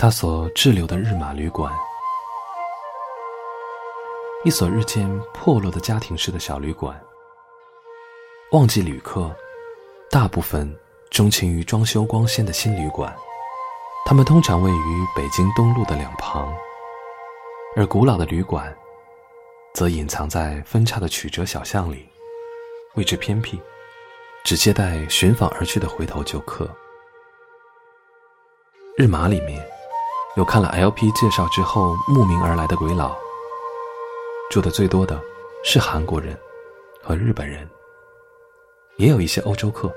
他所滞留的日马旅馆，一所日渐破落的家庭式的小旅馆。旺季旅客大部分钟情于装修光鲜的新旅馆，他们通常位于北京东路的两旁，而古老的旅馆则隐藏在分叉的曲折小巷里，位置偏僻，只接待寻访而去的回头旧客。日马里面有看了 LP 介绍之后慕名而来的鬼佬，住的最多的是韩国人和日本人。也有一些欧洲客。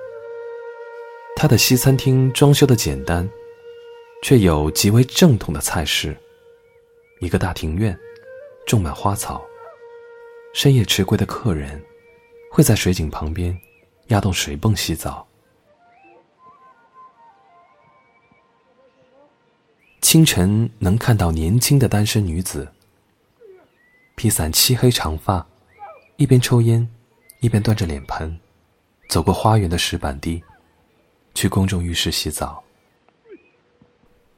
他的西餐厅装修的简单，却有极为正统的菜式。一个大庭院，种满花草。深夜迟归的客人，会在水井旁边压动水泵洗澡。清晨能看到年轻的单身女子，披散漆黑长发，一边抽烟，一边端着脸盆。走过花园的石板地，去公众浴室洗澡。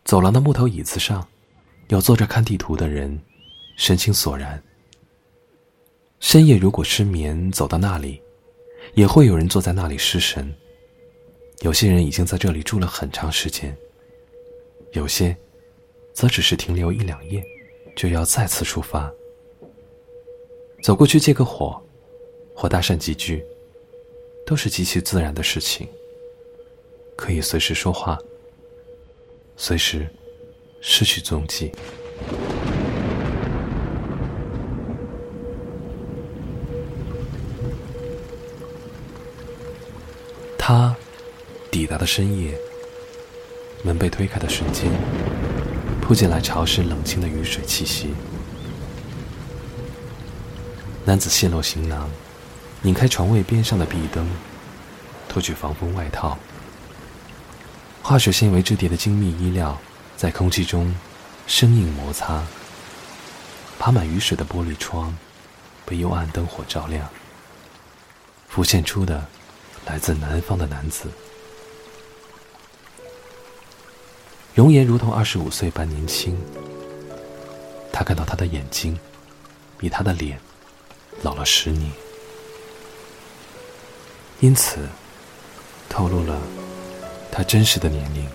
走廊的木头椅子上，有坐着看地图的人，神情索然。深夜如果失眠，走到那里，也会有人坐在那里失神。有些人已经在这里住了很长时间，有些，则只是停留一两夜，就要再次出发。走过去借个火，或搭讪几句。都是极其自然的事情，可以随时说话，随时失去踪迹。他抵达的深夜，门被推开的瞬间，扑进来潮湿冷清的雨水气息。男子泄露行囊。拧开床位边上的壁灯，脱去防风外套。化学纤维质地的精密衣料在空气中生硬摩擦。爬满雨水的玻璃窗被幽暗灯火照亮。浮现出的来自南方的男子，容颜如同二十五岁般年轻。他看到他的眼睛比他的脸老了十年。因此，透露了他真实的年龄。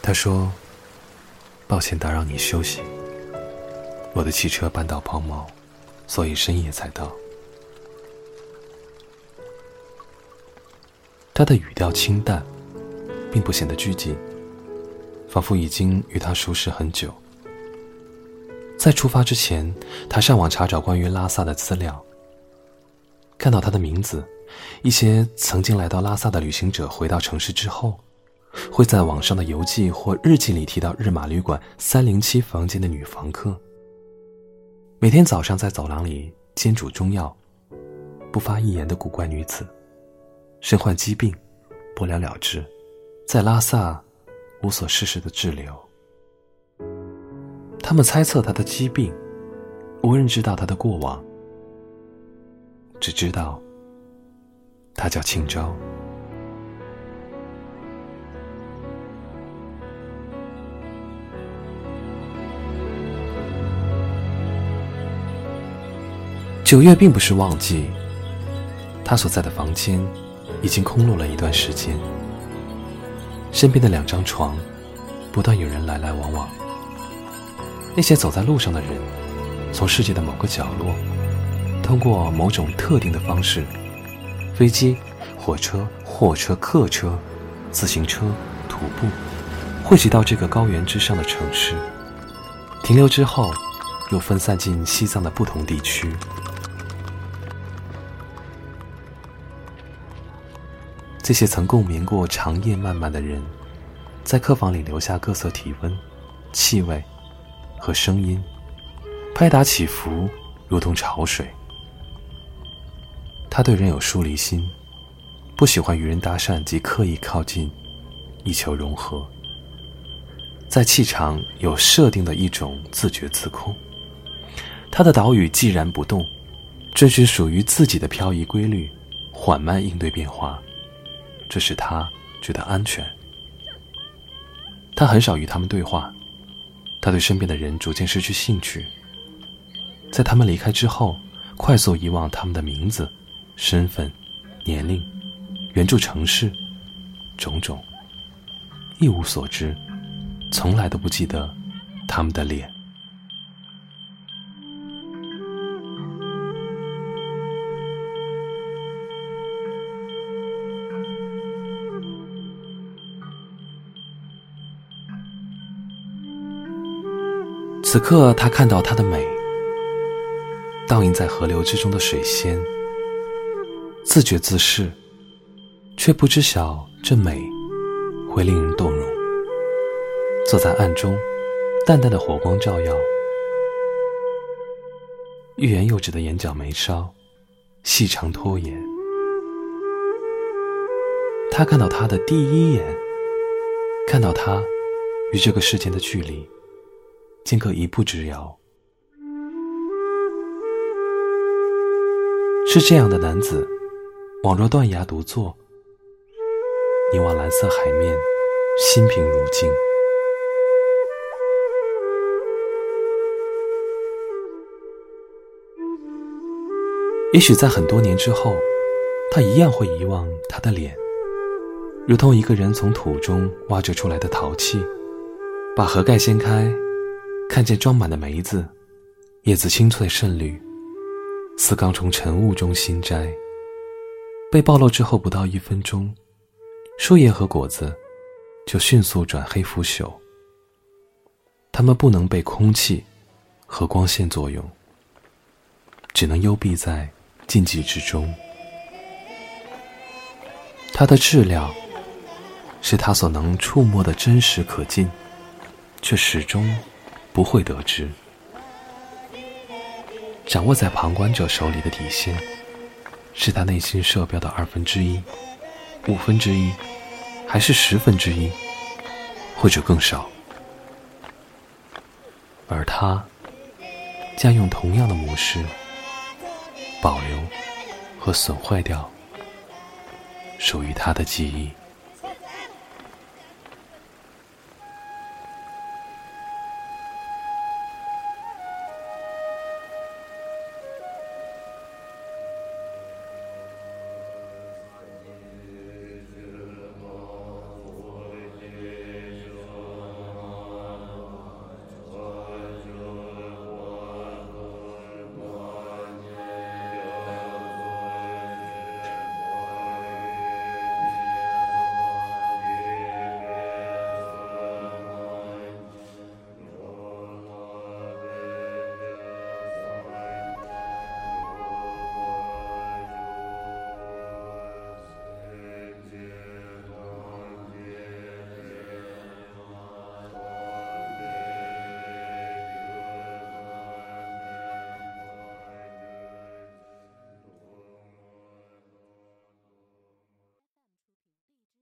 他说：“抱歉打扰你休息，我的汽车绊到抛锚，所以深夜才到。”他的语调清淡，并不显得拘谨，仿佛已经与他熟识很久。在出发之前，他上网查找关于拉萨的资料。看到他的名字，一些曾经来到拉萨的旅行者回到城市之后，会在网上的游记或日记里提到日马旅馆三零七房间的女房客。每天早上在走廊里煎煮中药，不发一言的古怪女子，身患疾病，不了了之，在拉萨无所事事的滞留。他们猜测他的疾病，无人知道他的过往，只知道他叫庆昭。九月并不是旺季，他所在的房间已经空落了一段时间，身边的两张床不断有人来来往往。那些走在路上的人，从世界的某个角落，通过某种特定的方式——飞机、火车、货车、客车、自行车、徒步，汇集到这个高原之上的城市，停留之后，又分散进西藏的不同地区。这些曾共眠过长夜漫漫的人，在客房里留下各色体温、气味。和声音，拍打起伏，如同潮水。他对人有疏离心，不喜欢与人搭讪及刻意靠近，以求融合。在气场有设定的一种自觉自控。他的岛屿寂然不动，遵循属于自己的漂移规律，缓慢应对变化。这使他觉得安全。他很少与他们对话，他对身边的人逐渐失去兴趣。在他们离开之后，快速遗忘他们的名字、身份、年龄、原住城市，种种，一无所知，从来都不记得他们的脸。此刻，他看到她的美，倒映在河流之中的水仙，自觉自适，却不知晓这美会令人动容。坐在暗中，淡淡的火光照耀，欲言又止的眼角眉梢，细长拖延。他看到她的第一眼，看到她与这个世间的距离。间隔一步之遥，是这样的男子，宛若断崖独坐，凝望蓝色海面，心平如镜。也许在很多年之后，他一样会遗忘他的脸，如同一个人从土中挖掘出来的陶器，把盒盖掀开。看见装满的梅子，叶子青翠胜绿，似刚从晨雾中新摘。被暴露之后不到一分钟，树叶和果子就迅速转黑腐朽。它们不能被空气和光线作用，只能幽闭在禁忌之中。它的质量是它所能触摸的真实可近，却始终。不会得知，掌握在旁观者手里的底线，是他内心设标的二分之一、五分之一，还是十分之一，或者更少？而他将用同样的模式保留和损坏掉属于他的记忆。